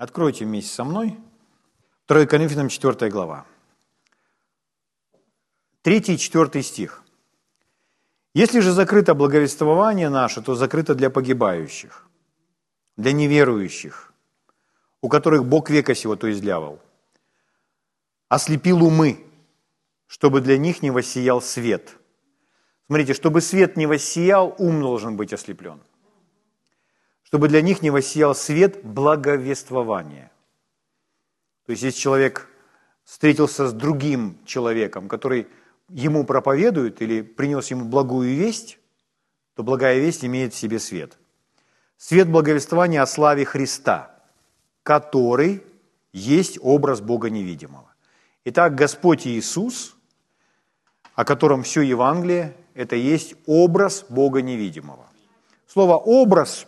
Откройте вместе со мной 2 Коринфянам 4 глава. 3 и 4 стих. «Если же закрыто благовествование наше, то закрыто для погибающих, для неверующих, у которых Бог века сего, то есть дьявол, ослепил умы, чтобы для них не воссиял свет». Смотрите, чтобы свет не воссиял, ум должен быть ослеплен чтобы для них не воссиял свет благовествования. То есть, если человек встретился с другим человеком, который ему проповедует или принес ему благую весть, то благая весть имеет в себе свет. Свет благовествования о славе Христа, который есть образ Бога невидимого. Итак, Господь Иисус, о котором все Евангелие, это есть образ Бога невидимого. Слово «образ»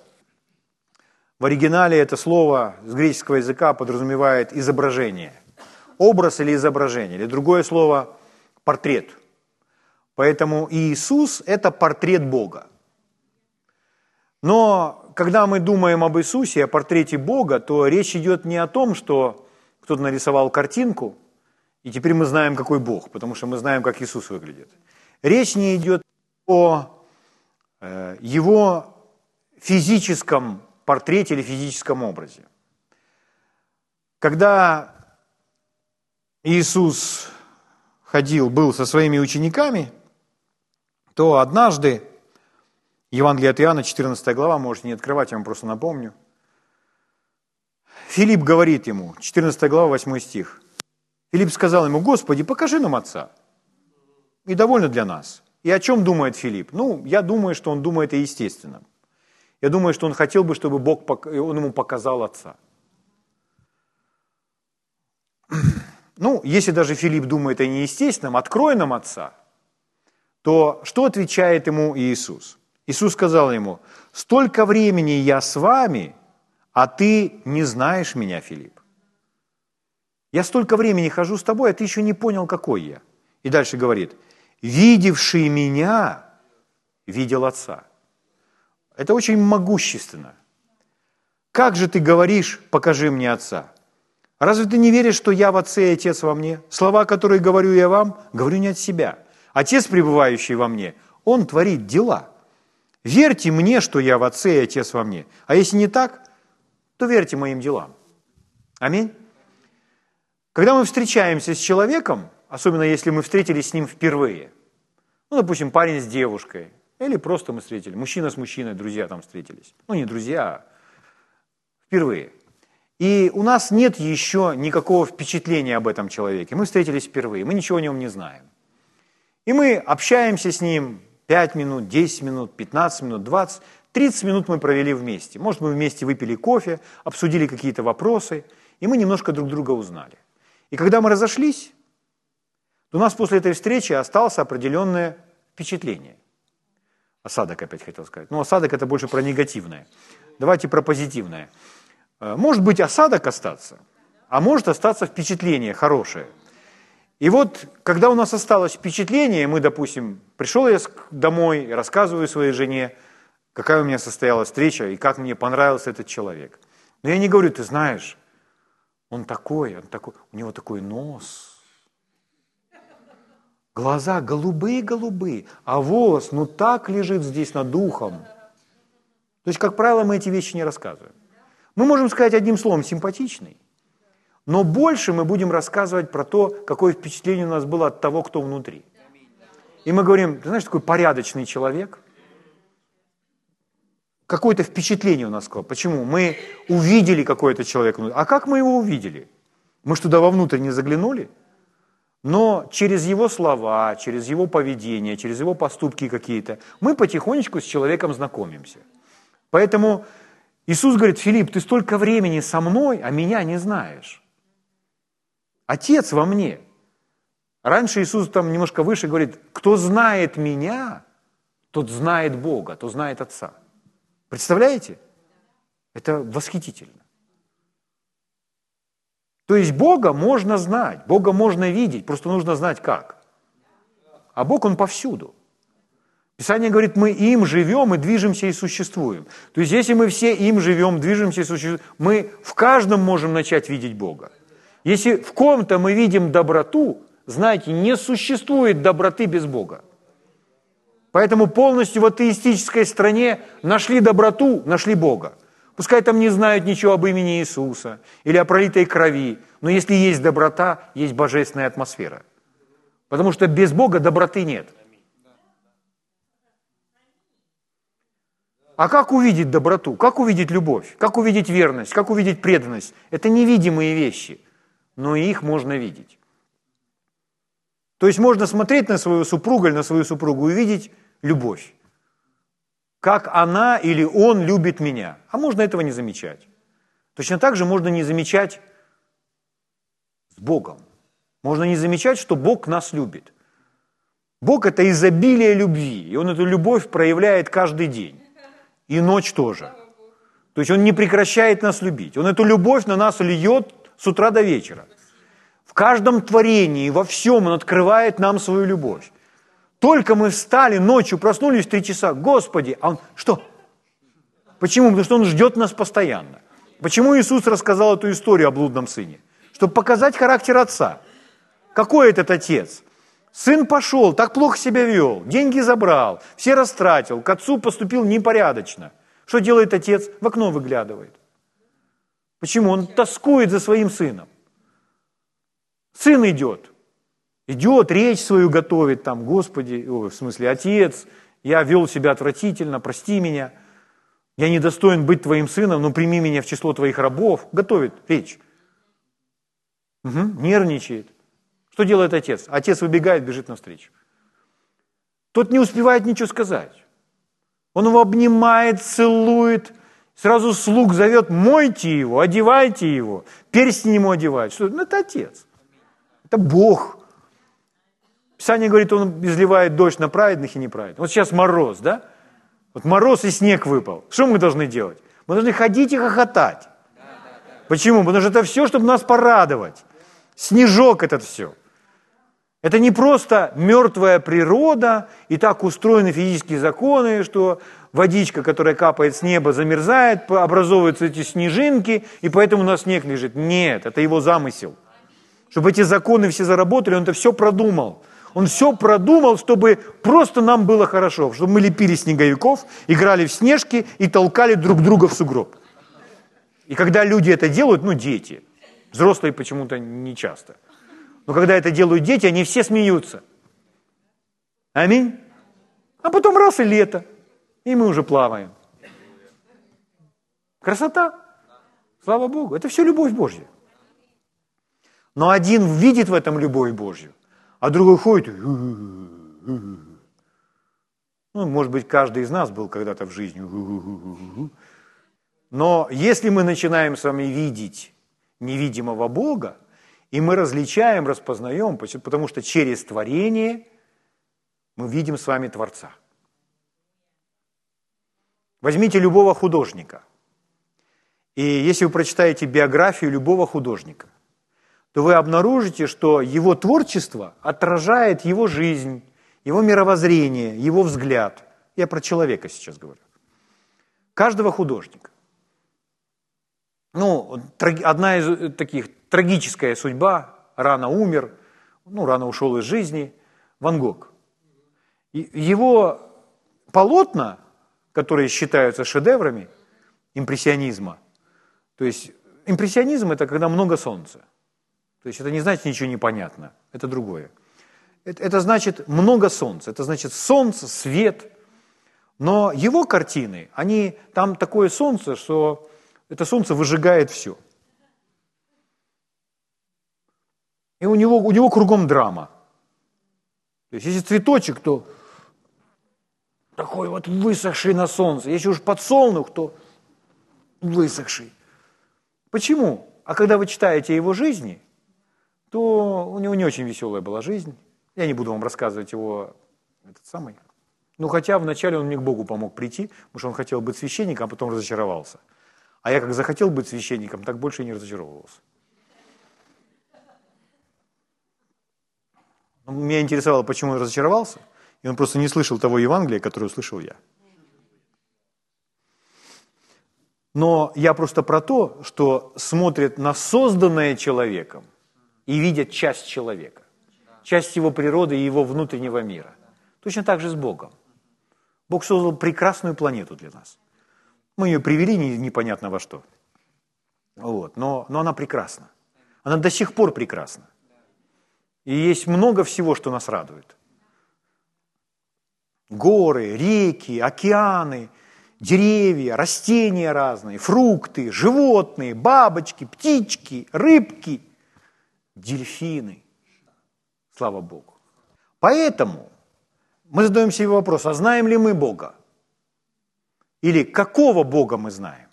В оригинале это слово с греческого языка подразумевает изображение. Образ или изображение. Или другое слово – портрет. Поэтому Иисус – это портрет Бога. Но когда мы думаем об Иисусе, о портрете Бога, то речь идет не о том, что кто-то нарисовал картинку, и теперь мы знаем, какой Бог, потому что мы знаем, как Иисус выглядит. Речь не идет о э, его физическом портрете или физическом образе. Когда Иисус ходил, был со своими учениками, то однажды, Евангелие от Иоанна, 14 глава, можете не открывать, я вам просто напомню, Филипп говорит ему, 14 глава, 8 стих, Филипп сказал ему, Господи, покажи нам Отца, и довольно для нас. И о чем думает Филипп? Ну, я думаю, что он думает и естественно. Я думаю, что он хотел бы, чтобы Бог он ему показал Отца. Ну, если даже Филипп думает о неестественном, открой нам Отца, то что отвечает ему Иисус? Иисус сказал ему, столько времени я с вами, а ты не знаешь меня, Филипп. Я столько времени хожу с тобой, а ты еще не понял, какой я. И дальше говорит, видевший меня, видел Отца. Это очень могущественно. Как же ты говоришь, покажи мне Отца? Разве ты не веришь, что я в Отце и Отец во мне? Слова, которые говорю я вам, говорю не от себя. Отец, пребывающий во мне, Он творит дела. Верьте мне, что я в Отце и Отец во мне. А если не так, то верьте моим делам. Аминь. Когда мы встречаемся с человеком, особенно если мы встретились с ним впервые, ну, допустим, парень с девушкой, или просто мы встретили, мужчина с мужчиной, друзья там встретились. Ну, не друзья, а впервые. И у нас нет еще никакого впечатления об этом человеке. Мы встретились впервые, мы ничего о нем не знаем. И мы общаемся с ним 5 минут, 10 минут, 15 минут, 20, 30 минут мы провели вместе. Может, мы вместе выпили кофе, обсудили какие-то вопросы, и мы немножко друг друга узнали. И когда мы разошлись, у нас после этой встречи осталось определенное впечатление. Осадок опять хотел сказать. Но осадок это больше про негативное. Давайте про позитивное. Э, может быть осадок остаться, а может остаться впечатление хорошее. И вот, когда у нас осталось впечатление, мы, допустим, пришел я домой, рассказываю своей жене, какая у меня состоялась встреча и как мне понравился этот человек. Но я не говорю, ты знаешь, он такой, он такой, у него такой нос, Глаза голубые-голубые, а волос ну так лежит здесь над духом. То есть, как правило, мы эти вещи не рассказываем. Мы можем сказать одним словом «симпатичный», но больше мы будем рассказывать про то, какое впечатление у нас было от того, кто внутри. И мы говорим, ты знаешь, такой порядочный человек, какое-то впечатление у нас было. Почему? Мы увидели какой-то человек. А как мы его увидели? Мы что, туда вовнутрь не заглянули? Но через его слова, через его поведение, через его поступки какие-то, мы потихонечку с человеком знакомимся. Поэтому Иисус говорит, Филипп, ты столько времени со мной, а меня не знаешь. Отец во мне. Раньше Иисус там немножко выше говорит, кто знает меня, тот знает Бога, тот знает Отца. Представляете? Это восхитительно. То есть Бога можно знать, Бога можно видеть, просто нужно знать как. А Бог, Он повсюду. Писание говорит, мы им живем и движемся и существуем. То есть если мы все им живем, движемся и существуем, мы в каждом можем начать видеть Бога. Если в ком-то мы видим доброту, знаете, не существует доброты без Бога. Поэтому полностью в атеистической стране нашли доброту, нашли Бога. Пускай там не знают ничего об имени Иисуса или о пролитой крови, но если есть доброта, есть божественная атмосфера. Потому что без Бога доброты нет. А как увидеть доброту? Как увидеть любовь? Как увидеть верность? Как увидеть преданность? Это невидимые вещи, но их можно видеть. То есть можно смотреть на свою супругу или на свою супругу и видеть любовь. Как она или он любит меня. А можно этого не замечать. Точно так же можно не замечать с Богом. Можно не замечать, что Бог нас любит. Бог – это изобилие любви, и Он эту любовь проявляет каждый день. И ночь тоже. То есть Он не прекращает нас любить. Он эту любовь на нас льет с утра до вечера. В каждом творении, во всем Он открывает нам свою любовь. Только мы встали ночью, проснулись три часа, Господи, а Он что? Почему? Потому что Он ждет нас постоянно. Почему Иисус рассказал эту историю о блудном сыне? Чтобы показать характер отца. Какой этот отец? Сын пошел, так плохо себя вел, деньги забрал, все растратил, к отцу поступил непорядочно. Что делает отец? В окно выглядывает. Почему? Он тоскует за своим сыном. Сын идет, идет, речь свою готовит, там, Господи, о, в смысле, Отец, я вел себя отвратительно, прости меня, я не достоин быть твоим сыном, но прими меня в число твоих рабов. Готовит речь. Угу, нервничает. Что делает отец? Отец выбегает, бежит навстречу. Тот не успевает ничего сказать. Он его обнимает, целует, сразу слуг зовет, мойте его, одевайте его, перстень ему одевать. Что? Ну, это отец. Это Бог. Писание говорит, он изливает дождь на праведных и неправедных. Вот сейчас мороз, да? Вот мороз и снег выпал. Что мы должны делать? Мы должны ходить и хохотать. Почему? Потому что это все, чтобы нас порадовать. Снежок этот все. Это не просто мертвая природа, и так устроены физические законы, что водичка, которая капает с неба, замерзает, образовываются эти снежинки, и поэтому у нас снег лежит. Нет, это его замысел. Чтобы эти законы все заработали, он это все продумал. Он все продумал, чтобы просто нам было хорошо, чтобы мы лепили снеговиков, играли в снежки и толкали друг друга в сугроб. И когда люди это делают, ну, дети, взрослые почему-то не часто – но когда это делают дети, они все смеются. Аминь. А потом раз и лето, и мы уже плаваем. Красота. Слава Богу. Это все любовь Божья. Но один видит в этом любовь Божью, а другой ходит. Ну, может быть, каждый из нас был когда-то в жизни. Но если мы начинаем с вами видеть невидимого Бога, и мы различаем, распознаем, потому что через творение мы видим с вами Творца. Возьмите любого художника. И если вы прочитаете биографию любого художника, то вы обнаружите, что его творчество отражает его жизнь, его мировоззрение, его взгляд. Я про человека сейчас говорю. Каждого художника. Ну, одна из э, таких трагическая судьба, рано умер, ну, рано ушел из жизни, Ван Гог. Его полотна, которые считаются шедеврами импрессионизма, то есть импрессионизм – это когда много солнца. То есть это не значит ничего непонятно, это другое. Это, это значит много солнца, это значит солнце, свет. Но его картины, они, там такое солнце, что это солнце выжигает все – И у него, у него кругом драма. То есть, если цветочек, то такой вот высохший на солнце. Если уж подсолнух, то высохший. Почему? А когда вы читаете его жизни, то у него не очень веселая была жизнь. Я не буду вам рассказывать его этот самый. Ну, хотя вначале он мне к Богу помог прийти, потому что он хотел быть священником, а потом разочаровался. А я как захотел быть священником, так больше и не разочаровывался. Меня интересовало, почему он разочаровался. и он просто не слышал того Евангелия, которое услышал я. Но я просто про то, что смотрят на созданное человеком и видят часть человека, часть его природы и его внутреннего мира. Точно так же с Богом. Бог создал прекрасную планету для нас. Мы ее привели непонятно во что. Вот. Но, но она прекрасна. Она до сих пор прекрасна. И есть много всего, что нас радует. Горы, реки, океаны, деревья, растения разные, фрукты, животные, бабочки, птички, рыбки, дельфины. Слава Богу. Поэтому мы задаем себе вопрос, а знаем ли мы Бога? Или какого Бога мы знаем?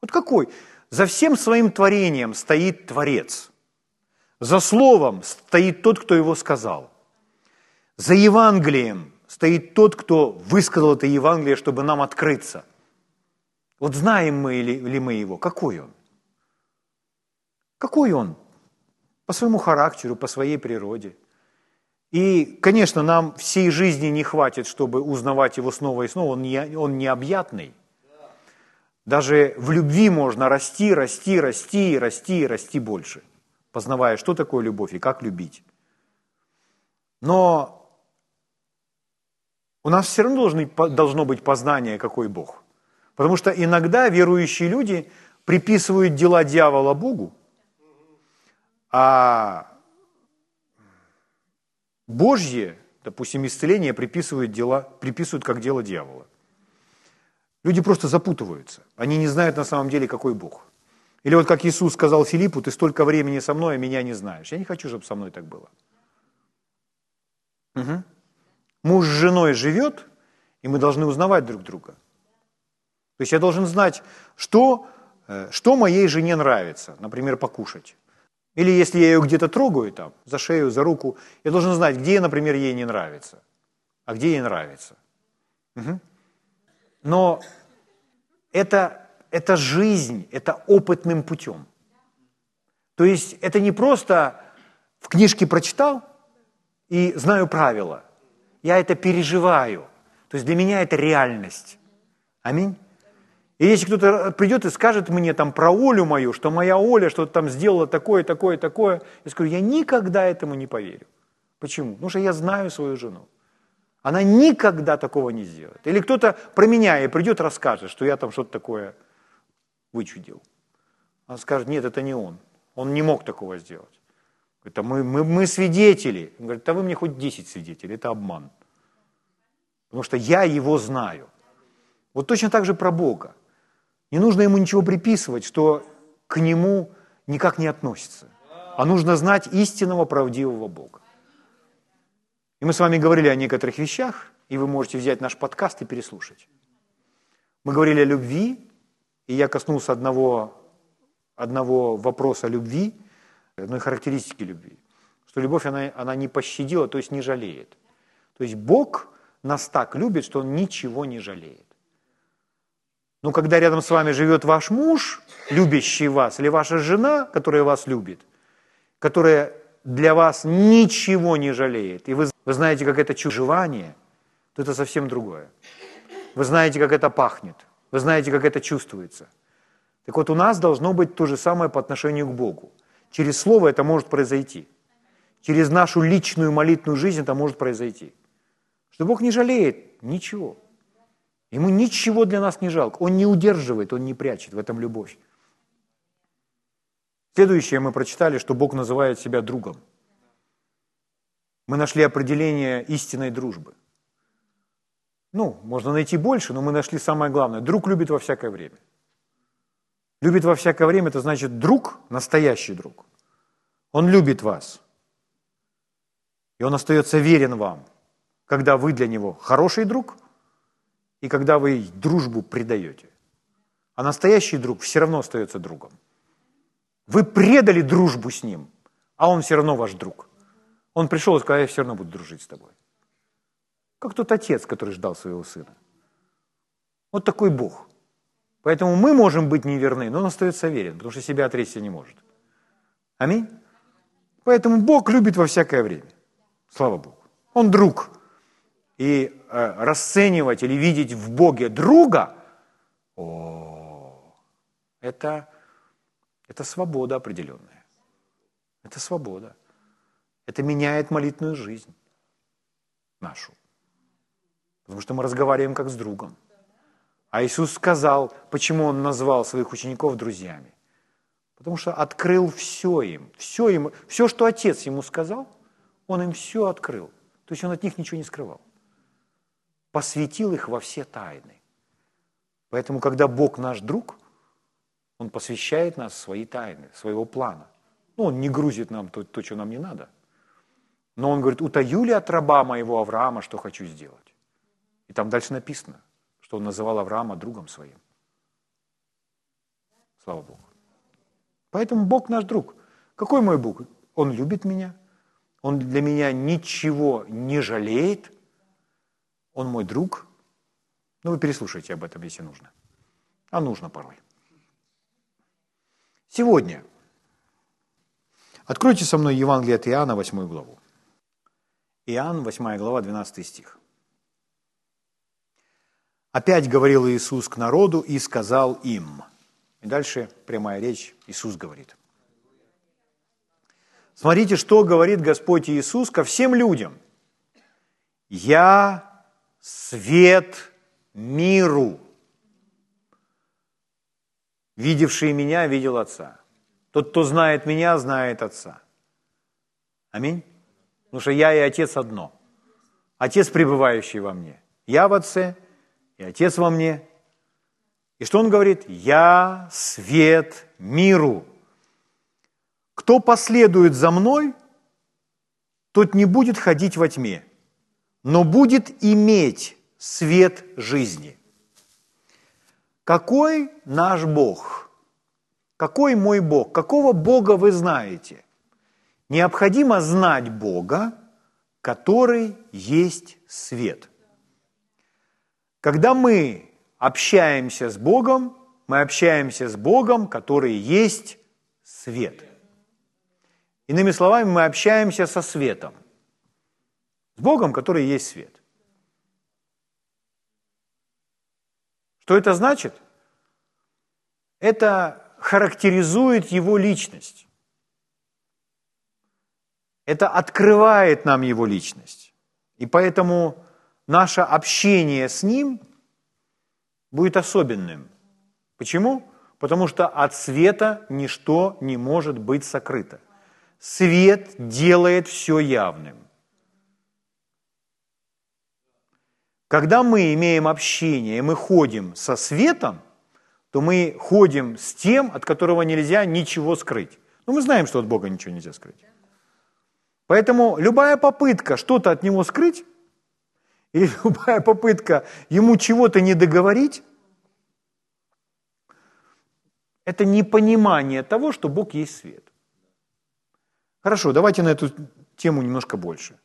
Вот какой? За всем своим творением стоит Творец. За Словом стоит тот, кто его сказал. За Евангелием стоит тот, кто высказал это Евангелие, чтобы нам открыться. Вот знаем мы ли, ли мы его? Какой он? Какой он? По своему характеру, по своей природе. И, конечно, нам всей жизни не хватит, чтобы узнавать его снова и снова. Он, не, он необъятный. Даже в любви можно расти, расти, расти, расти, расти больше, познавая, что такое любовь и как любить. Но у нас все равно должны, должно быть познание, какой Бог. Потому что иногда верующие люди приписывают дела дьявола Богу, а Божье, допустим, исцеление приписывают, дела, приписывают как дело дьявола. Люди просто запутываются. Они не знают на самом деле, какой Бог. Или вот как Иисус сказал Филиппу, ты столько времени со мной, а меня не знаешь. Я не хочу, чтобы со мной так было. Угу. Муж с женой живет, и мы должны узнавать друг друга. То есть я должен знать, что, э, что моей жене нравится, например, покушать. Или если я ее где-то трогаю, там, за шею, за руку, я должен знать, где, например, ей не нравится, а где ей нравится. Угу. Но это, это жизнь, это опытным путем. То есть это не просто в книжке прочитал и знаю правила. Я это переживаю. То есть для меня это реальность. Аминь. И если кто-то придет и скажет мне там про Олю мою, что моя Оля что-то там сделала такое, такое, такое, я скажу, я никогда этому не поверю. Почему? Потому что я знаю свою жену. Она никогда такого не сделает. Или кто-то про меня и придет расскажет, что я там что-то такое вычудил. Он скажет, нет, это не он. Он не мог такого сделать. Это мы, мы, мы свидетели. Он говорит, да вы мне хоть 10 свидетелей, это обман. Потому что я его знаю. Вот точно так же про Бога. Не нужно ему ничего приписывать, что к нему никак не относится. А нужно знать истинного, правдивого Бога. И мы с вами говорили о некоторых вещах, и вы можете взять наш подкаст и переслушать. Мы говорили о любви, и я коснулся одного, одного вопроса любви, одной характеристики любви. Что любовь, она, она не пощадила, то есть не жалеет. То есть Бог нас так любит, что Он ничего не жалеет. Но когда рядом с вами живет ваш муж, любящий вас, или ваша жена, которая вас любит, которая для вас ничего не жалеет, и вы, вы знаете, как это чужевание, то это совсем другое. Вы знаете, как это пахнет, вы знаете, как это чувствуется. Так вот, у нас должно быть то же самое по отношению к Богу. Через Слово это может произойти. Через нашу личную молитвенную жизнь это может произойти. Что Бог не жалеет ничего. Ему ничего для нас не жалко. Он не удерживает, он не прячет в этом любовь. Следующее мы прочитали, что Бог называет себя другом. Мы нашли определение истинной дружбы. Ну, можно найти больше, но мы нашли самое главное. Друг любит во всякое время. Любит во всякое время, это значит друг, настоящий друг. Он любит вас. И он остается верен вам, когда вы для него хороший друг – и когда вы дружбу предаете. А настоящий друг все равно остается другом. Вы предали дружбу с ним, а он все равно ваш друг. Он пришел и сказал, я все равно буду дружить с тобой. Как тот отец, который ждал своего сына. Вот такой Бог. Поэтому мы можем быть неверны, но он остается верен, потому что себя отречься не может. Аминь. Поэтому Бог любит во всякое время. Слава Богу. Он друг. И э, расценивать или видеть в Боге друга, о, это, это свобода определенная. Это свобода. Это меняет молитвенную жизнь нашу. Потому что мы разговариваем как с другом. А Иисус сказал, почему Он назвал своих учеников друзьями. Потому что открыл все им, все им, все, что Отец ему сказал, Он им все открыл. То есть Он от них ничего не скрывал. Посвятил их во все тайны. Поэтому, когда Бог наш друг, Он посвящает нас свои тайны, своего плана. Ну, Он не грузит нам то, то, что нам не надо. Но Он говорит, утаю ли от раба моего Авраама, что хочу сделать? И там дальше написано, что Он называл Авраама другом своим. Слава Богу. Поэтому Бог наш друг. Какой мой Бог? Он любит меня. Он для меня ничего не жалеет. Он мой друг. Ну, вы переслушайте об этом, если нужно. А нужно порой. Сегодня откройте со мной Евангелие от Иоанна, 8 главу. Иоанн, 8 глава, 12 стих. Опять говорил Иисус к народу и сказал им – и дальше прямая речь, Иисус говорит. Смотрите, что говорит Господь Иисус ко всем людям. «Я свет миру». Видевший меня, видел Отца. Тот, кто знает меня, знает Отца. Аминь. Потому что я и Отец одно. Отец, пребывающий во мне. Я в Отце, и Отец во мне, и что он говорит? «Я свет миру». Кто последует за мной, тот не будет ходить во тьме, но будет иметь свет жизни. Какой наш Бог? Какой мой Бог? Какого Бога вы знаете? Необходимо знать Бога, который есть свет. Когда мы общаемся с Богом, мы общаемся с Богом, который есть свет. Иными словами, мы общаемся со светом. С Богом, который есть свет. Что это значит? Это характеризует его личность. Это открывает нам его личность. И поэтому наше общение с ним – будет особенным. Почему? Потому что от света ничто не может быть сокрыто. Свет делает все явным. Когда мы имеем общение, и мы ходим со светом, то мы ходим с тем, от которого нельзя ничего скрыть. Ну, мы знаем, что от Бога ничего нельзя скрыть. Поэтому любая попытка что-то от Него скрыть, или любая попытка ему чего-то не договорить, это непонимание того, что Бог есть свет. Хорошо, давайте на эту тему немножко больше.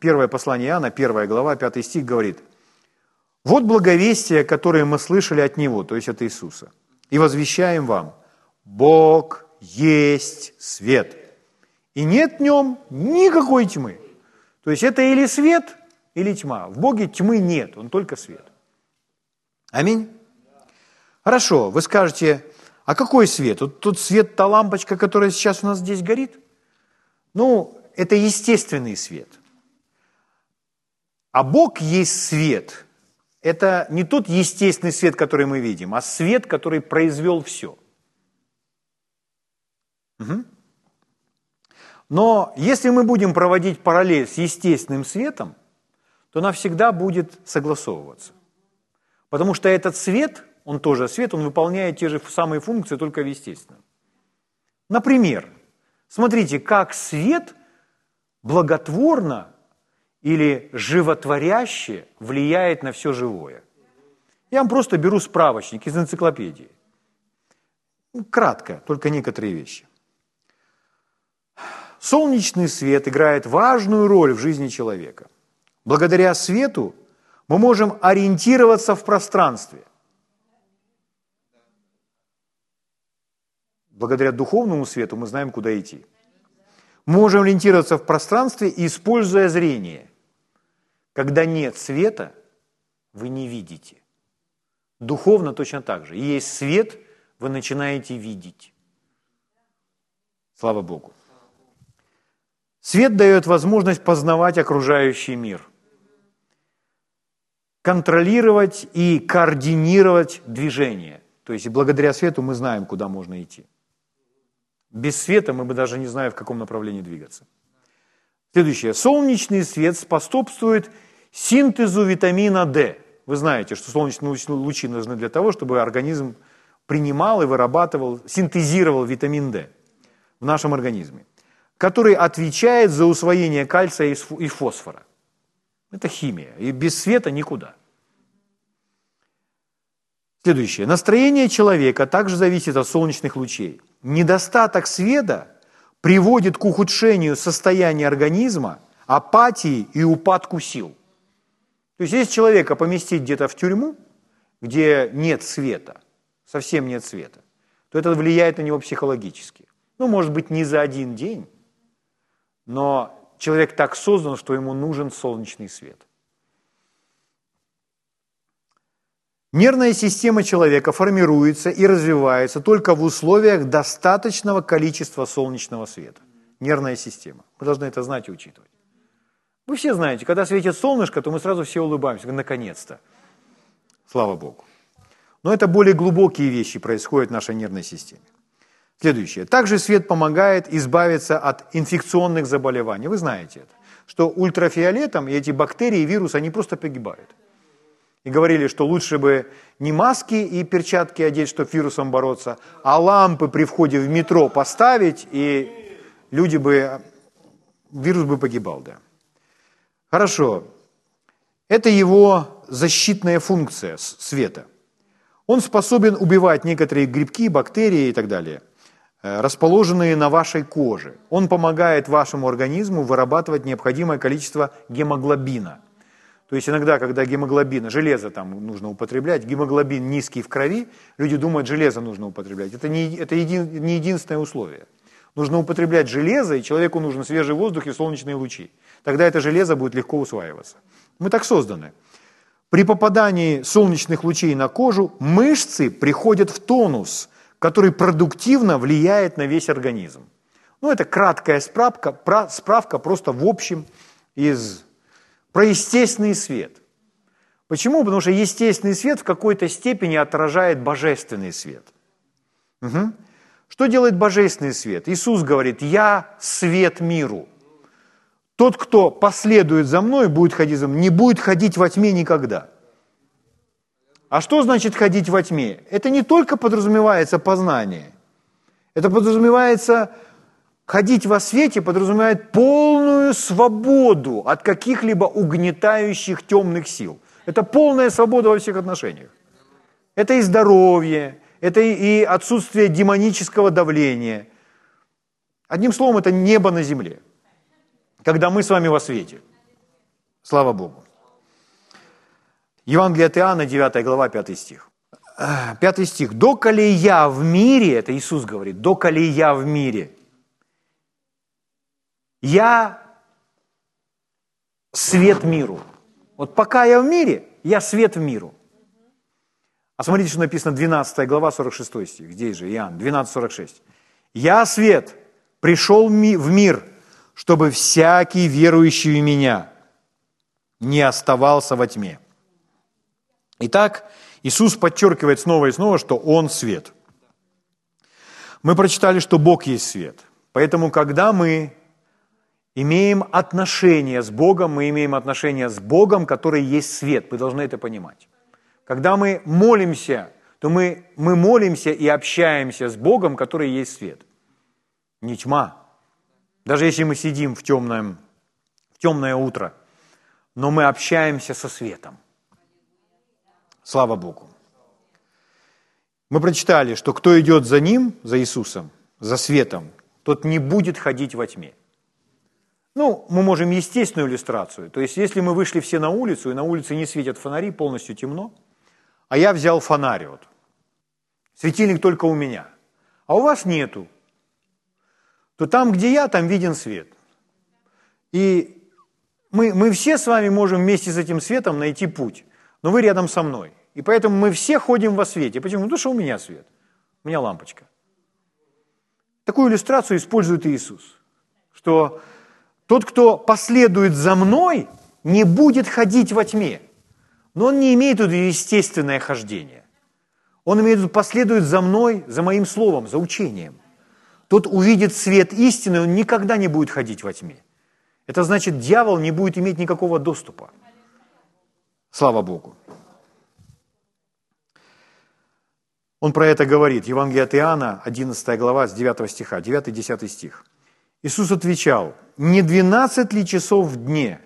Первое послание Иоанна, первая глава, пятый стих говорит, «Вот благовестие, которое мы слышали от Него, то есть от Иисуса, и возвещаем вам, Бог есть свет, и нет в нем никакой тьмы». То есть это или свет, или тьма. В Боге тьмы нет, Он только свет. Аминь. Хорошо, вы скажете, а какой свет? Вот тут свет, та лампочка, которая сейчас у нас здесь горит? Ну, это естественный свет. А Бог есть свет. Это не тот естественный свет, который мы видим, а свет, который произвел все. Угу. Но если мы будем проводить параллель с естественным светом, то она всегда будет согласовываться. Потому что этот свет, он тоже свет, он выполняет те же самые функции, только в естественном. Например, смотрите, как свет благотворно или животворяще влияет на все живое. Я вам просто беру справочник из энциклопедии. Ну, кратко, только некоторые вещи. Солнечный свет играет важную роль в жизни человека – Благодаря свету мы можем ориентироваться в пространстве. Благодаря духовному свету мы знаем, куда идти. Мы можем ориентироваться в пространстве, используя зрение. Когда нет света, вы не видите. Духовно точно так же. Есть свет, вы начинаете видеть. Слава Богу. Свет дает возможность познавать окружающий мир, контролировать и координировать движение. То есть благодаря свету мы знаем, куда можно идти. Без света мы бы даже не знаем, в каком направлении двигаться. Следующее. Солнечный свет способствует синтезу витамина D. Вы знаете, что солнечные лучи нужны для того, чтобы организм принимал и вырабатывал, синтезировал витамин D в нашем организме, который отвечает за усвоение кальция и фосфора. Это химия, и без света никуда. Следующее. Настроение человека также зависит от солнечных лучей. Недостаток света приводит к ухудшению состояния организма, апатии и упадку сил. То есть, если человека поместить где-то в тюрьму, где нет света, совсем нет света, то это влияет на него психологически. Ну, может быть, не за один день, но человек так создан, что ему нужен солнечный свет. Нервная система человека формируется и развивается только в условиях достаточного количества солнечного света. Нервная система. Вы должны это знать и учитывать. Вы все знаете, когда светит солнышко, то мы сразу все улыбаемся, наконец-то. Слава Богу. Но это более глубокие вещи происходят в нашей нервной системе. Следующее. Также свет помогает избавиться от инфекционных заболеваний. Вы знаете это. Что ультрафиолетом и эти бактерии, вирусы, они просто погибают. И говорили, что лучше бы не маски и перчатки одеть, чтобы вирусом бороться, а лампы при входе в метро поставить, и люди бы, вирус бы погибал, да. Хорошо. Это его защитная функция света. Он способен убивать некоторые грибки, бактерии и так далее, э, расположенные на вашей коже. Он помогает вашему организму вырабатывать необходимое количество гемоглобина. То есть иногда, когда гемоглобин, железо там нужно употреблять, гемоглобин низкий в крови, люди думают, железо нужно употреблять. Это не, это един, не единственное условие. Нужно употреблять железо, и человеку нужен свежий воздух и солнечные лучи. Тогда это железо будет легко усваиваться. Мы так созданы. При попадании солнечных лучей на кожу мышцы приходят в тонус, который продуктивно влияет на весь организм. Ну, это краткая справка, справка просто в общем из, про естественный свет. Почему? Потому что естественный свет в какой-то степени отражает божественный свет. Угу. Что делает божественный свет? Иисус говорит, я свет миру. Тот, кто последует за мной, будет ходить за мной, не будет ходить во тьме никогда. А что значит ходить во тьме? Это не только подразумевается познание. Это подразумевается ходить во свете, подразумевает полную свободу от каких-либо угнетающих темных сил. Это полная свобода во всех отношениях. Это и здоровье, это и отсутствие демонического давления. Одним словом, это небо на земле когда мы с вами во свете. Слава Богу. Евангелие от Иоанна, 9 глава, 5 стих. 5 стих. «Доколе я в мире», это Иисус говорит, «доколе я в мире, я свет миру». Вот пока я в мире, я свет в миру. А смотрите, что написано 12 глава, 46 стих. Здесь же, Иоанн, 12.46. «Я свет, пришел в мир, чтобы всякий верующий в меня не оставался во тьме. Итак, Иисус подчеркивает снова и снова, что Он свет. Мы прочитали, что Бог есть свет. Поэтому, когда мы имеем отношение с Богом, мы имеем отношение с Богом, который есть свет. Вы должны это понимать. Когда мы молимся, то мы, мы молимся и общаемся с Богом, который есть свет. Не тьма, даже если мы сидим в, темное, в темное утро, но мы общаемся со светом. Слава Богу. Мы прочитали, что кто идет за Ним, за Иисусом, за светом, тот не будет ходить во тьме. Ну, мы можем естественную иллюстрацию. То есть, если мы вышли все на улицу, и на улице не светят фонари, полностью темно, а я взял фонарь вот, светильник только у меня, а у вас нету, то там, где я, там виден свет. И мы, мы все с вами можем вместе с этим светом найти путь, но вы рядом со мной. И поэтому мы все ходим во свете. Почему? Потому что у меня свет, у меня лампочка. Такую иллюстрацию использует Иисус, что тот, кто последует за мной, не будет ходить во тьме. Но он не имеет виду естественное хождение. Он имеет в последует за мной, за моим словом, за учением. Тот увидит свет истины, он никогда не будет ходить во тьме. Это значит, дьявол не будет иметь никакого доступа. Слава Богу. Он про это говорит. Евангелие от Иоанна, 11 глава, с 9 стиха, 9-10 стих. Иисус отвечал, «Не 12 ли часов в дне?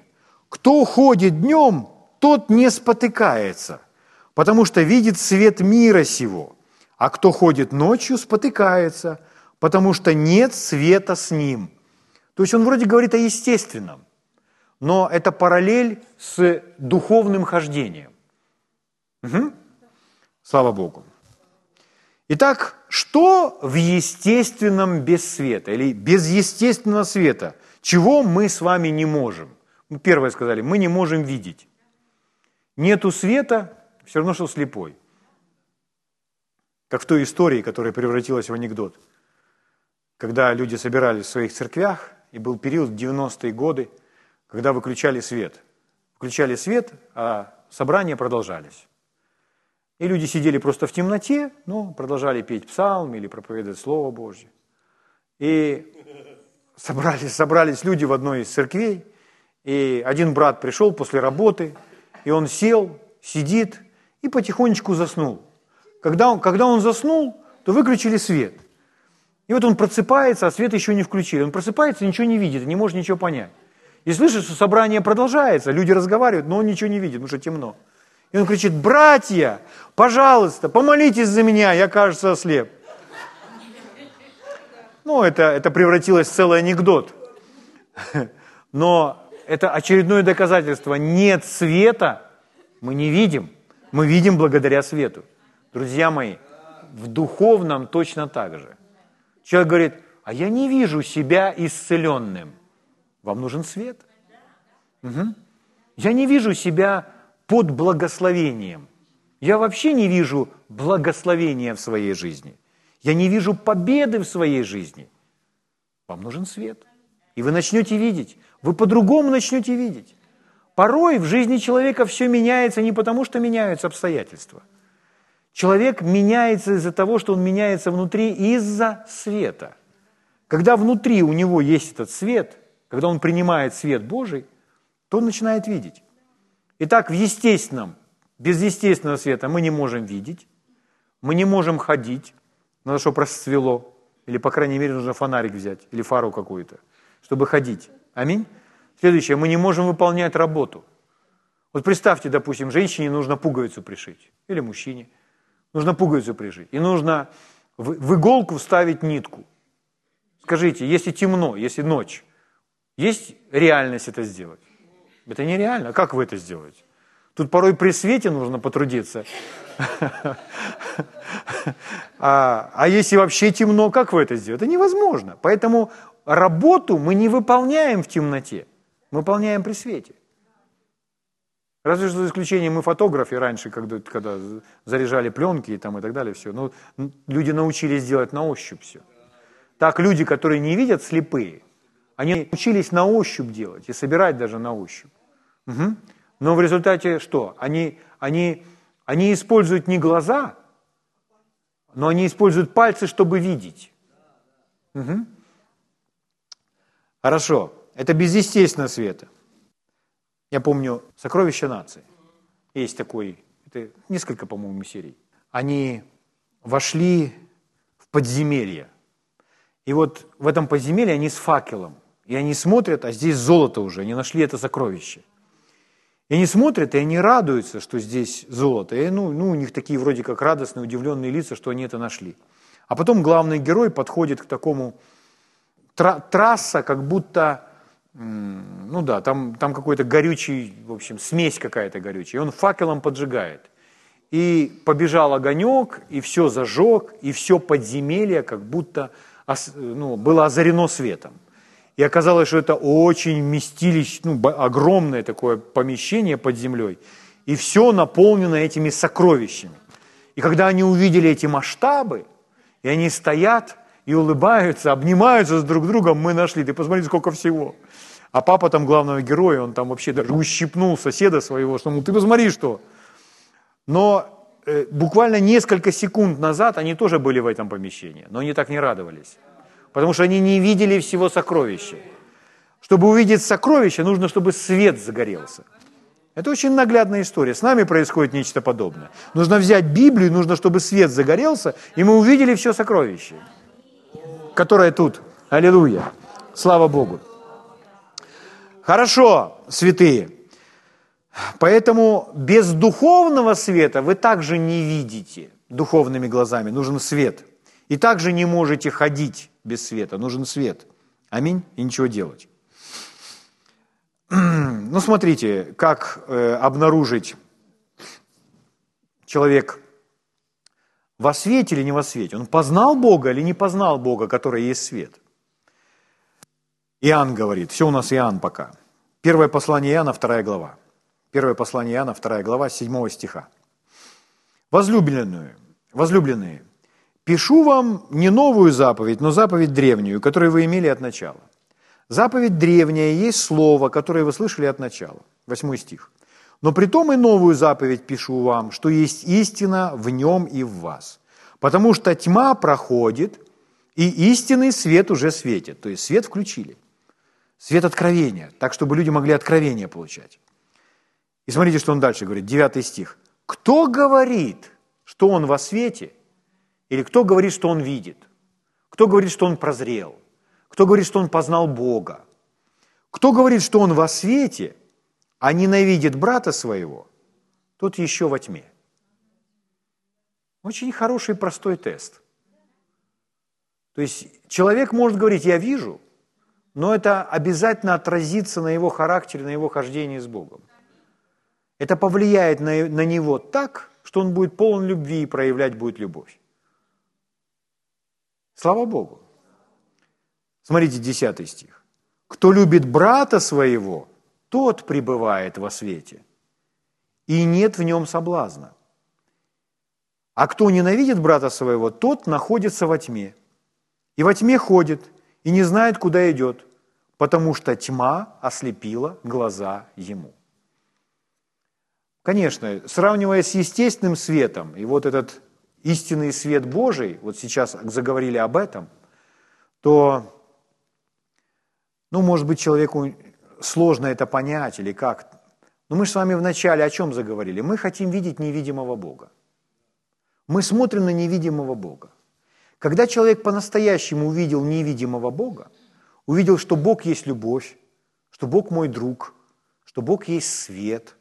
Кто ходит днем, тот не спотыкается, потому что видит свет мира сего, а кто ходит ночью, спотыкается, потому что нет света с ним». То есть он вроде говорит о естественном, но это параллель с духовным хождением. Угу. Слава Богу. Итак, что в естественном без света или без естественного света? Чего мы с вами не можем? Мы первое сказали, мы не можем видеть. Нету света, все равно, что слепой. Как в той истории, которая превратилась в анекдот. Когда люди собирались в своих церквях, и был период 90-е годы, когда выключали свет. Включали свет, а собрания продолжались. И люди сидели просто в темноте, но продолжали петь псалм или проповедовать Слово Божье. И собрались, собрались люди в одной из церквей, и один брат пришел после работы, и он сел, сидит и потихонечку заснул. Когда он, когда он заснул, то выключили свет. И вот он просыпается, а свет еще не включили. Он просыпается, ничего не видит, не может ничего понять. И слышит, что собрание продолжается, люди разговаривают, но он ничего не видит, потому что темно. И он кричит, братья, пожалуйста, помолитесь за меня, я, кажется, ослеп. Ну, это, это превратилось в целый анекдот. Но это очередное доказательство. Нет света, мы не видим. Мы видим благодаря свету. Друзья мои, в духовном точно так же. Человек говорит, а я не вижу себя исцеленным. Вам нужен свет. Угу. Я не вижу себя под благословением. Я вообще не вижу благословения в своей жизни. Я не вижу победы в своей жизни. Вам нужен свет. И вы начнете видеть. Вы по-другому начнете видеть. Порой в жизни человека все меняется не потому, что меняются обстоятельства. Человек меняется из-за того, что он меняется внутри из-за света. Когда внутри у него есть этот свет, когда он принимает свет Божий, то он начинает видеть. Итак, в естественном, без естественного света мы не можем видеть, мы не можем ходить, надо, чтобы расцвело, или, по крайней мере, нужно фонарик взять, или фару какую-то, чтобы ходить. Аминь. Следующее, мы не можем выполнять работу. Вот представьте, допустим, женщине нужно пуговицу пришить, или мужчине – Нужно пуговицу прижить. И нужно в, в иголку вставить нитку. Скажите, если темно, если ночь, есть реальность это сделать? Это нереально. А как вы это сделаете? Тут порой при свете нужно потрудиться. А, а если вообще темно, как вы это сделаете? Это невозможно. Поэтому работу мы не выполняем в темноте, мы выполняем при свете. Разве что за исключением мы фотографы раньше, когда, когда заряжали пленки и, там, и так далее, все. Но люди научились делать на ощупь все. Так люди, которые не видят, слепые, они научились на ощупь делать и собирать даже на ощупь. Угу. Но в результате что? Они, они, они используют не глаза, но они используют пальцы, чтобы видеть. Угу. Хорошо. Это без света. Я помню «Сокровища нации». Есть такой, это несколько, по-моему, серий. Они вошли в подземелье. И вот в этом подземелье они с факелом. И они смотрят, а здесь золото уже, они нашли это сокровище. И они смотрят, и они радуются, что здесь золото. И ну, ну, у них такие вроде как радостные, удивленные лица, что они это нашли. А потом главный герой подходит к такому трасса, как будто ну да, там, там какой-то горючий, в общем, смесь какая-то горючая, и он факелом поджигает. И побежал огонек, и все зажег, и все подземелье как будто ну, было озарено светом. и оказалось, что это очень вместилище, ну, огромное такое помещение под землей, и все наполнено этими сокровищами. И когда они увидели эти масштабы, и они стоят и улыбаются, обнимаются с друг другом, мы нашли, ты посмотри, сколько всего. А папа там главного героя, он там вообще даже ущипнул соседа своего, что, ну, ты посмотри, что. Но э, буквально несколько секунд назад они тоже были в этом помещении, но они так не радовались потому что они не видели всего сокровища. Чтобы увидеть сокровище, нужно, чтобы свет загорелся. Это очень наглядная история. С нами происходит нечто подобное. Нужно взять Библию, нужно, чтобы свет загорелся, и мы увидели все сокровище, которое тут. Аллилуйя. Слава Богу. Хорошо, святые. Поэтому без духовного света вы также не видите духовными глазами. Нужен свет. И также не можете ходить без света. Нужен свет. Аминь. И ничего делать. Ну, смотрите, как э, обнаружить человек во свете или не во свете. Он познал Бога или не познал Бога, который есть свет. Иоанн говорит, все у нас Иоанн пока. Первое послание Иоанна, вторая глава. Первое послание Иоанна, вторая глава, седьмого стиха. Возлюбленные, возлюбленные, Пишу вам не новую заповедь, но заповедь древнюю, которую вы имели от начала. Заповедь древняя есть слово, которое вы слышали от начала. Восьмой стих. Но при том и новую заповедь пишу вам, что есть истина в нем и в вас. Потому что тьма проходит, и истинный свет уже светит. То есть свет включили. Свет откровения, так, чтобы люди могли откровение получать. И смотрите, что он дальше говорит, девятый стих. «Кто говорит, что он во свете – или кто говорит, что он видит? Кто говорит, что он прозрел? Кто говорит, что он познал Бога? Кто говорит, что он во свете, а ненавидит брата своего, тот еще во тьме. Очень хороший простой тест. То есть человек может говорить, я вижу, но это обязательно отразится на его характере, на его хождении с Богом. Это повлияет на, на него так, что он будет полон любви и проявлять будет любовь. Слава Богу. Смотрите, 10 стих. Кто любит брата своего, тот пребывает во свете, и нет в нем соблазна. А кто ненавидит брата своего, тот находится во тьме, и во тьме ходит, и не знает, куда идет, потому что тьма ослепила глаза ему. Конечно, сравнивая с естественным светом, и вот этот истинный свет Божий, вот сейчас заговорили об этом, то, ну, может быть, человеку сложно это понять или как. Но мы с вами вначале о чем заговорили? Мы хотим видеть невидимого Бога. Мы смотрим на невидимого Бога. Когда человек по-настоящему увидел невидимого Бога, увидел, что Бог есть любовь, что Бог мой друг, что Бог есть свет,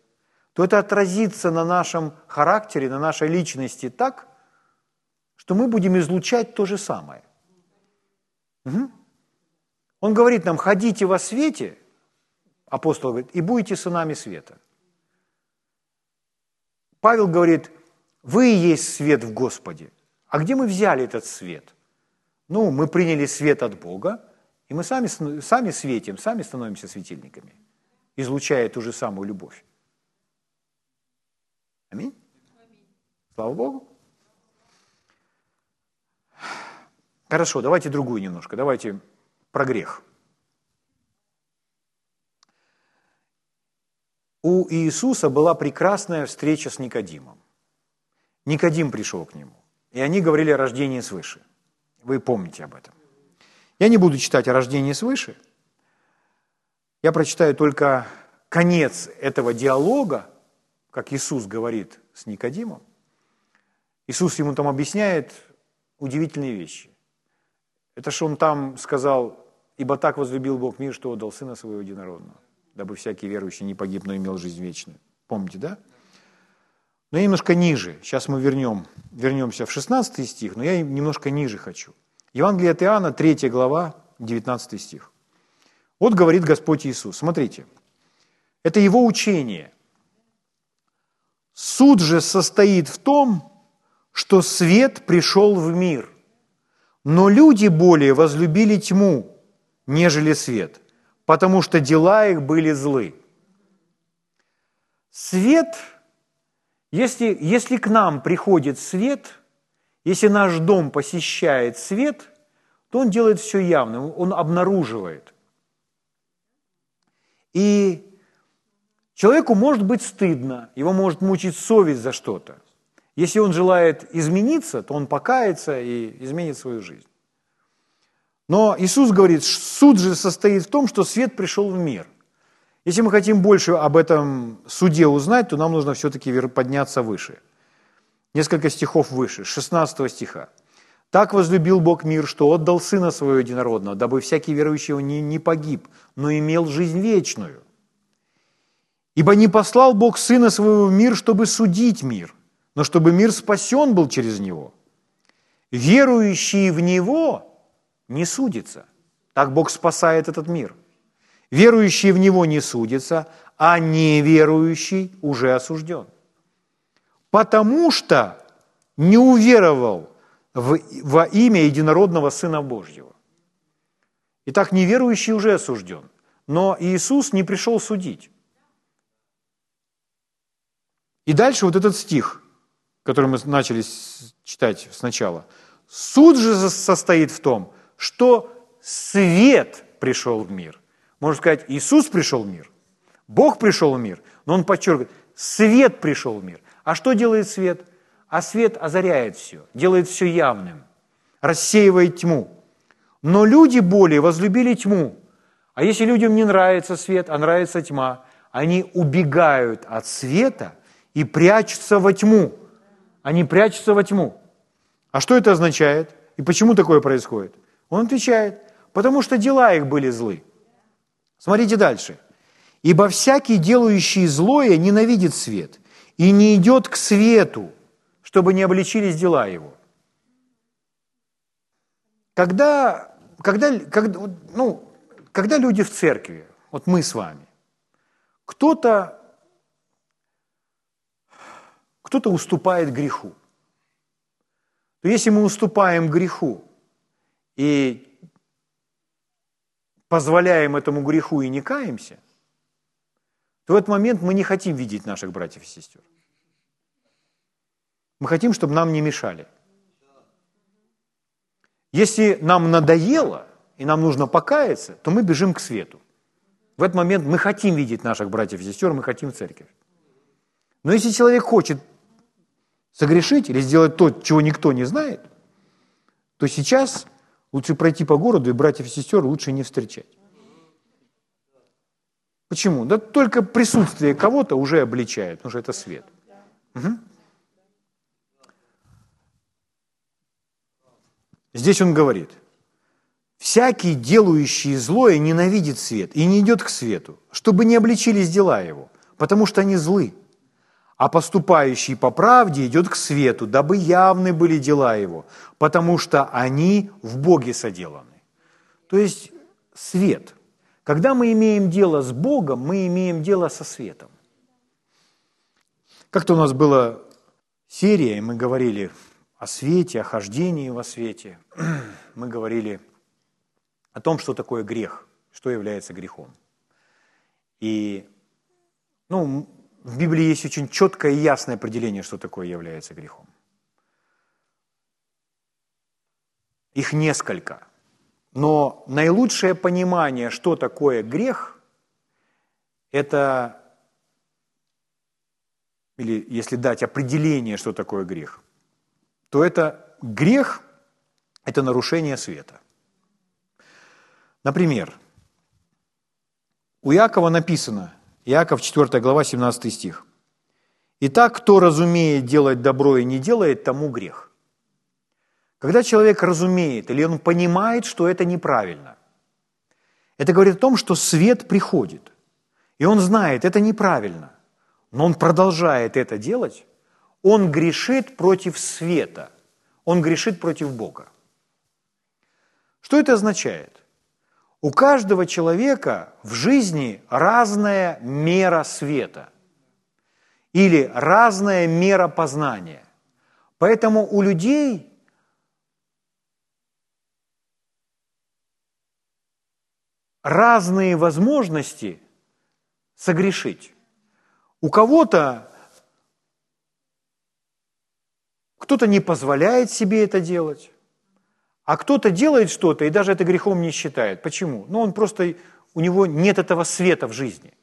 то это отразится на нашем характере, на нашей личности так, что мы будем излучать то же самое. Угу. Он говорит нам, ходите во свете, апостол говорит, и будете сынами света. Павел говорит, вы есть свет в Господе. А где мы взяли этот свет? Ну, мы приняли свет от Бога, и мы сами, сами светим, сами становимся светильниками, излучая ту же самую любовь. Аминь. Слава Богу. Хорошо, давайте другую немножко, давайте про грех. У Иисуса была прекрасная встреча с Никодимом. Никодим пришел к нему, и они говорили о рождении свыше. Вы помните об этом. Я не буду читать о рождении свыше. Я прочитаю только конец этого диалога, как Иисус говорит с Никодимом. Иисус ему там объясняет удивительные вещи. Это же он там сказал, ибо так возлюбил Бог мир, что отдал Сына Своего Единородного, дабы всякий верующий не погиб, но имел жизнь вечную. Помните, да? Но я немножко ниже. Сейчас мы вернем, вернемся в 16 стих, но я немножко ниже хочу. Евангелие от Иоанна, 3 глава, 19 стих. Вот говорит Господь Иисус. Смотрите, это Его учение. Суд же состоит в том, что свет пришел в мир, но люди более возлюбили тьму нежели свет, потому что дела их были злы. Свет, если, если к нам приходит свет, если наш дом посещает свет, то он делает все явным, он обнаруживает. И человеку может быть стыдно, его может мучить совесть за что-то. Если он желает измениться, то он покается и изменит свою жизнь. Но Иисус говорит, суд же состоит в том, что свет пришел в мир. Если мы хотим больше об этом суде узнать, то нам нужно все-таки подняться выше. Несколько стихов выше, 16 стиха. «Так возлюбил Бог мир, что отдал Сына Своего Единородного, дабы всякий верующий не, не погиб, но имел жизнь вечную. Ибо не послал Бог Сына Своего в мир, чтобы судить мир, но чтобы мир спасен был через Него. Верующий в Него не судится. Так Бог спасает этот мир. Верующий в Него не судится, а неверующий уже осужден. Потому что не уверовал в, во имя единородного Сына Божьего. Итак, неверующий уже осужден. Но Иисус не пришел судить. И дальше вот этот стих, который мы начали читать сначала. Суд же состоит в том, что свет пришел в мир. Можно сказать, Иисус пришел в мир, Бог пришел в мир, но он подчеркивает, свет пришел в мир. А что делает свет? А свет озаряет все, делает все явным, рассеивает тьму. Но люди более возлюбили тьму. А если людям не нравится свет, а нравится тьма, они убегают от света и прячутся во тьму. Они прячутся во тьму. А что это означает? И почему такое происходит? Он отвечает, потому что дела их были злы. Смотрите дальше. «Ибо всякий, делающий злое, ненавидит свет и не идет к свету, чтобы не обличились дела его». Когда, когда, когда, ну, когда люди в церкви, вот мы с вами, кто-то кто-то уступает греху, то если мы уступаем греху, и позволяем этому греху и не каемся, то в этот момент мы не хотим видеть наших братьев и сестер. Мы хотим, чтобы нам не мешали. Если нам надоело, и нам нужно покаяться, то мы бежим к свету. В этот момент мы хотим видеть наших братьев и сестер, мы хотим церковь. Но если человек хочет согрешить или сделать то, чего никто не знает, то сейчас Лучше пройти по городу и братьев и сестер лучше не встречать. Почему? Да только присутствие кого-то уже обличает, потому что это свет. Угу. Здесь он говорит, всякий, делающий злое, ненавидит свет и не идет к свету, чтобы не обличились дела его, потому что они злы а поступающий по правде идет к свету, дабы явны были дела его, потому что они в Боге соделаны. То есть свет. Когда мы имеем дело с Богом, мы имеем дело со светом. Как-то у нас была серия, и мы говорили о свете, о хождении во свете. Мы говорили о том, что такое грех, что является грехом. И ну, в Библии есть очень четкое и ясное определение, что такое является грехом. Их несколько. Но наилучшее понимание, что такое грех, это, или если дать определение, что такое грех, то это грех – это нарушение света. Например, у Якова написано – Иаков 4 глава 17 стих. «Итак, кто разумеет делать добро и не делает, тому грех». Когда человек разумеет или он понимает, что это неправильно, это говорит о том, что свет приходит, и он знает, это неправильно, но он продолжает это делать, он грешит против света, он грешит против Бога. Что это означает? У каждого человека в жизни разная мера света или разная мера познания. Поэтому у людей разные возможности согрешить. У кого-то кто-то не позволяет себе это делать, а кто-то делает что-то и даже это грехом не считает. Почему? Ну, он просто, у него нет этого света в жизни.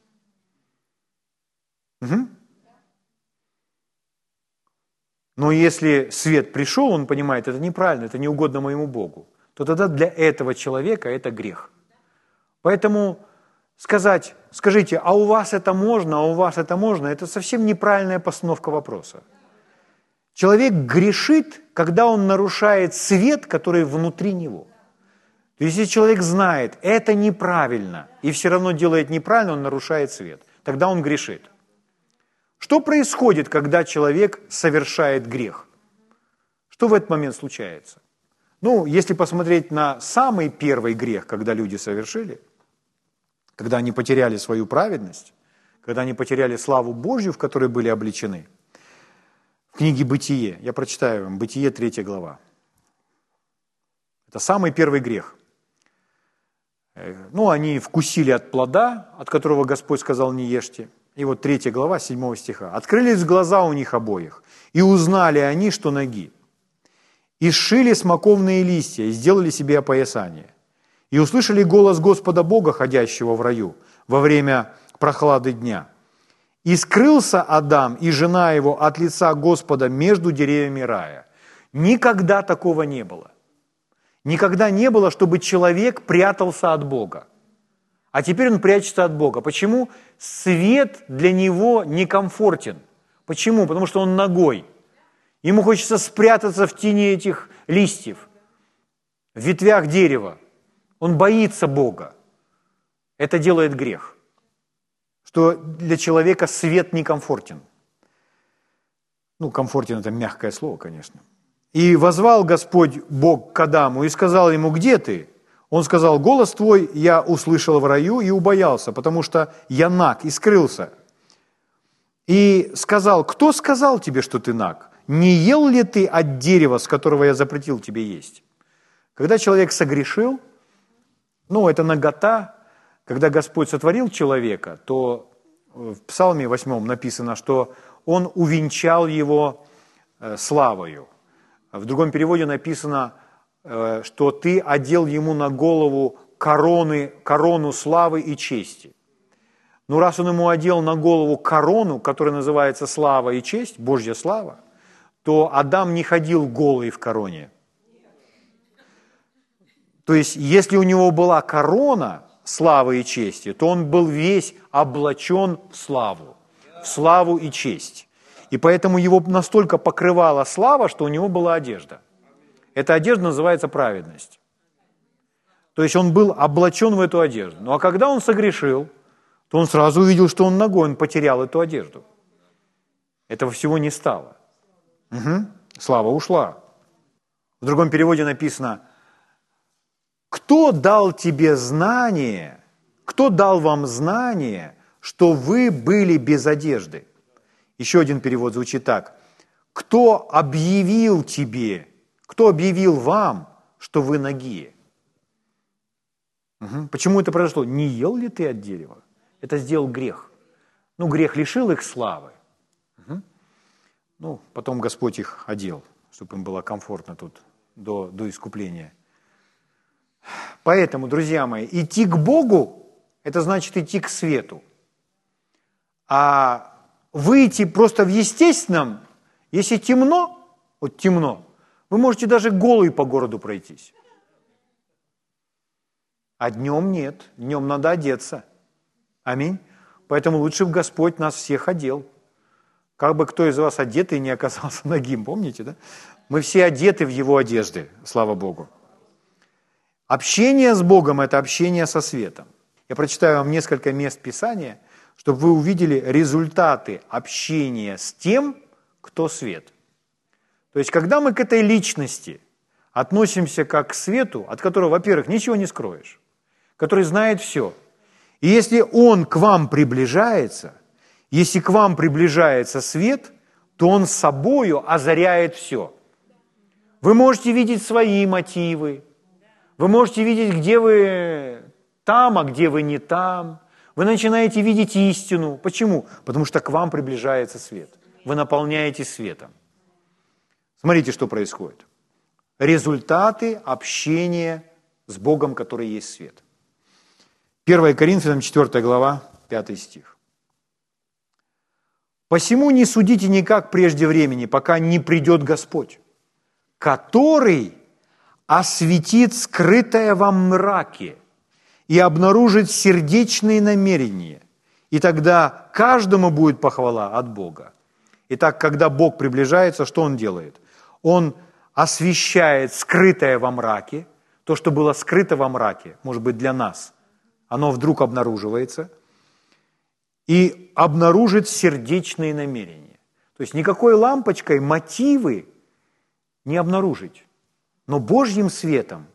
Угу. Но если свет пришел, он понимает, это неправильно, это не угодно моему Богу, то тогда для этого человека это грех. Поэтому сказать, скажите, а у вас это можно, а у вас это можно, это совсем неправильная постановка вопроса. Человек грешит, когда он нарушает свет, который внутри него. То есть, если человек знает, это неправильно, и все равно делает неправильно, он нарушает свет, тогда он грешит. Что происходит, когда человек совершает грех? Что в этот момент случается? Ну, если посмотреть на самый первый грех, когда люди совершили, когда они потеряли свою праведность, когда они потеряли славу Божью, в которой были обличены. Книге «Бытие», я прочитаю вам, «Бытие», 3 глава. Это самый первый грех. Э, ну, они вкусили от плода, от которого Господь сказал «не ешьте». И вот 3 глава, 7 стиха. «Открылись глаза у них обоих, и узнали они, что ноги. И сшили смоковные листья, и сделали себе опоясание и услышали голос Господа Бога, ходящего в раю, во время прохлады дня. И скрылся Адам и жена его от лица Господа между деревьями рая. Никогда такого не было. Никогда не было, чтобы человек прятался от Бога. А теперь он прячется от Бога. Почему? Свет для него некомфортен. Почему? Потому что он ногой. Ему хочется спрятаться в тени этих листьев, в ветвях дерева. Он боится Бога. Это делает грех. Что для человека свет некомфортен. Ну, комфортен – это мягкое слово, конечно. И возвал Господь Бог к Адаму и сказал ему, где ты? Он сказал, голос твой я услышал в раю и убоялся, потому что я наг и скрылся. И сказал, кто сказал тебе, что ты наг? Не ел ли ты от дерева, с которого я запретил тебе есть? Когда человек согрешил, ну, это нагота. Когда Господь сотворил человека, то в Псалме 8 написано, что Он увенчал его э, славою. В другом переводе написано, э, что ты одел ему на голову короны, корону славы и чести. Ну, раз он ему одел на голову корону, которая называется слава и честь, Божья слава, то Адам не ходил голый в короне – то есть, если у него была корона славы и чести, то он был весь облачен в славу, в славу и честь. И поэтому его настолько покрывала слава, что у него была одежда. Эта одежда называется праведность. То есть он был облачен в эту одежду. Ну а когда он согрешил, то он сразу увидел, что он ногой, он потерял эту одежду. Этого всего не стало. Угу. Слава ушла. В другом переводе написано – кто дал тебе знание, кто дал вам знание, что вы были без одежды? Еще один перевод звучит так. Кто объявил тебе, кто объявил вам, что вы ноги? Угу. Почему это произошло? Не ел ли ты от дерева? Это сделал грех. Ну, грех лишил их славы. Угу. Ну, потом Господь их одел, чтобы им было комфортно тут до, до искупления. Поэтому, друзья мои, идти к Богу – это значит идти к свету. А выйти просто в естественном, если темно, вот темно, вы можете даже голый по городу пройтись. А днем нет, днем надо одеться. Аминь. Поэтому лучше бы Господь нас всех одел. Как бы кто из вас одетый не оказался ногим, помните, да? Мы все одеты в Его одежды, слава Богу. Общение с Богом – это общение со светом. Я прочитаю вам несколько мест Писания, чтобы вы увидели результаты общения с тем, кто свет. То есть, когда мы к этой личности относимся как к свету, от которого, во-первых, ничего не скроешь, который знает все, и если он к вам приближается, если к вам приближается свет, то он собою озаряет все. Вы можете видеть свои мотивы, вы можете видеть, где вы там, а где вы не там. Вы начинаете видеть истину. Почему? Потому что к вам приближается свет. Вы наполняете светом. Смотрите, что происходит. Результаты общения с Богом, который есть свет. 1 Коринфянам 4 глава, 5 стих. «Посему не судите никак прежде времени, пока не придет Господь, который осветит скрытое во мраке и обнаружит сердечные намерения, и тогда каждому будет похвала от Бога. Итак, когда Бог приближается, что Он делает? Он освещает скрытое во мраке, то, что было скрыто во мраке, может быть, для нас, оно вдруг обнаруживается, и обнаружит сердечные намерения. То есть никакой лампочкой мотивы не обнаружить. Но Божьим светом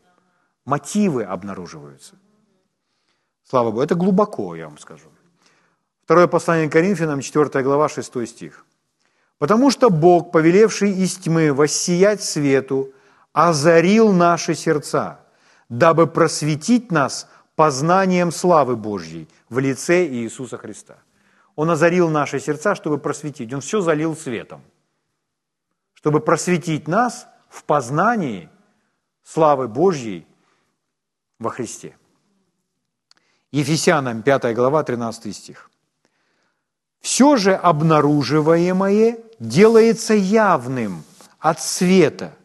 мотивы обнаруживаются. Слава Богу, это глубоко, я вам скажу. Второе послание к Коринфянам, 4 глава, 6 стих. «Потому что Бог, повелевший из тьмы воссиять свету, озарил наши сердца, дабы просветить нас познанием славы Божьей в лице Иисуса Христа». Он озарил наши сердца, чтобы просветить. Он все залил светом, чтобы просветить нас в познании славы Божьей во Христе. Ефесянам 5 глава 13 стих. «Все же обнаруживаемое делается явным от света,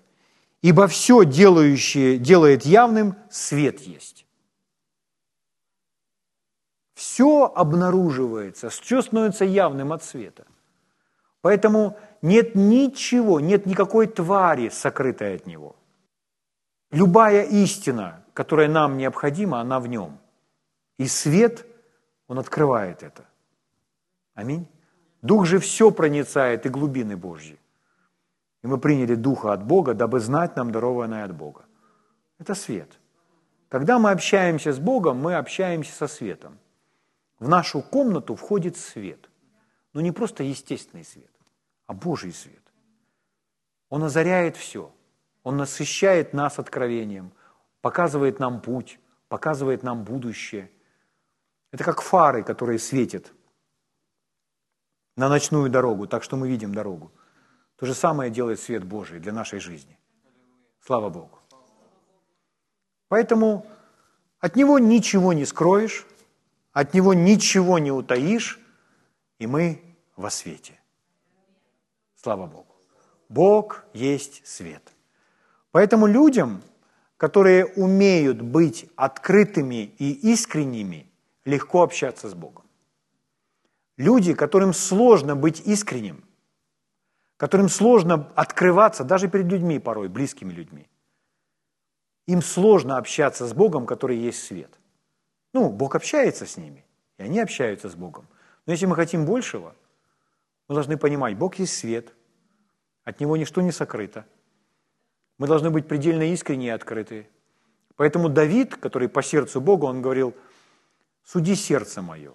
ибо все делающее делает явным свет есть». Все обнаруживается, все становится явным от света. Поэтому нет ничего, нет никакой твари, сокрытой от него. Любая истина, которая нам необходима, она в нем. И свет, он открывает это. Аминь. Дух же все проницает и глубины Божьи. И мы приняли Духа от Бога, дабы знать нам дарованное от Бога. Это свет. Когда мы общаемся с Богом, мы общаемся со светом. В нашу комнату входит свет. Но не просто естественный свет, а Божий свет. Он озаряет все – он насыщает нас откровением, показывает нам путь, показывает нам будущее. Это как фары, которые светят на ночную дорогу, так что мы видим дорогу. То же самое делает свет Божий для нашей жизни. Слава Богу. Поэтому от Него ничего не скроешь, от Него ничего не утаишь, и мы во свете. Слава Богу. Бог есть свет. Поэтому людям, которые умеют быть открытыми и искренними, легко общаться с Богом. Люди, которым сложно быть искренним, которым сложно открываться даже перед людьми порой, близкими людьми, им сложно общаться с Богом, который есть свет. Ну, Бог общается с ними, и они общаются с Богом. Но если мы хотим большего, мы должны понимать, Бог есть свет, от Него ничто не сокрыто – мы должны быть предельно искренни и открыты. Поэтому Давид, который по сердцу Бога, он говорил, суди сердце мое,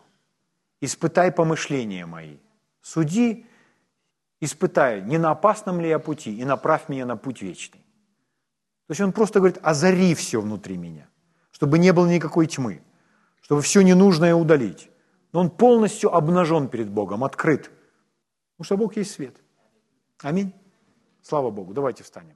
испытай помышления мои, суди, испытай, не на опасном ли я пути, и направь меня на путь вечный. То есть он просто говорит, озари все внутри меня, чтобы не было никакой тьмы, чтобы все ненужное удалить. Но он полностью обнажен перед Богом, открыт. Потому что Бог есть свет. Аминь. Слава Богу. Давайте встанем.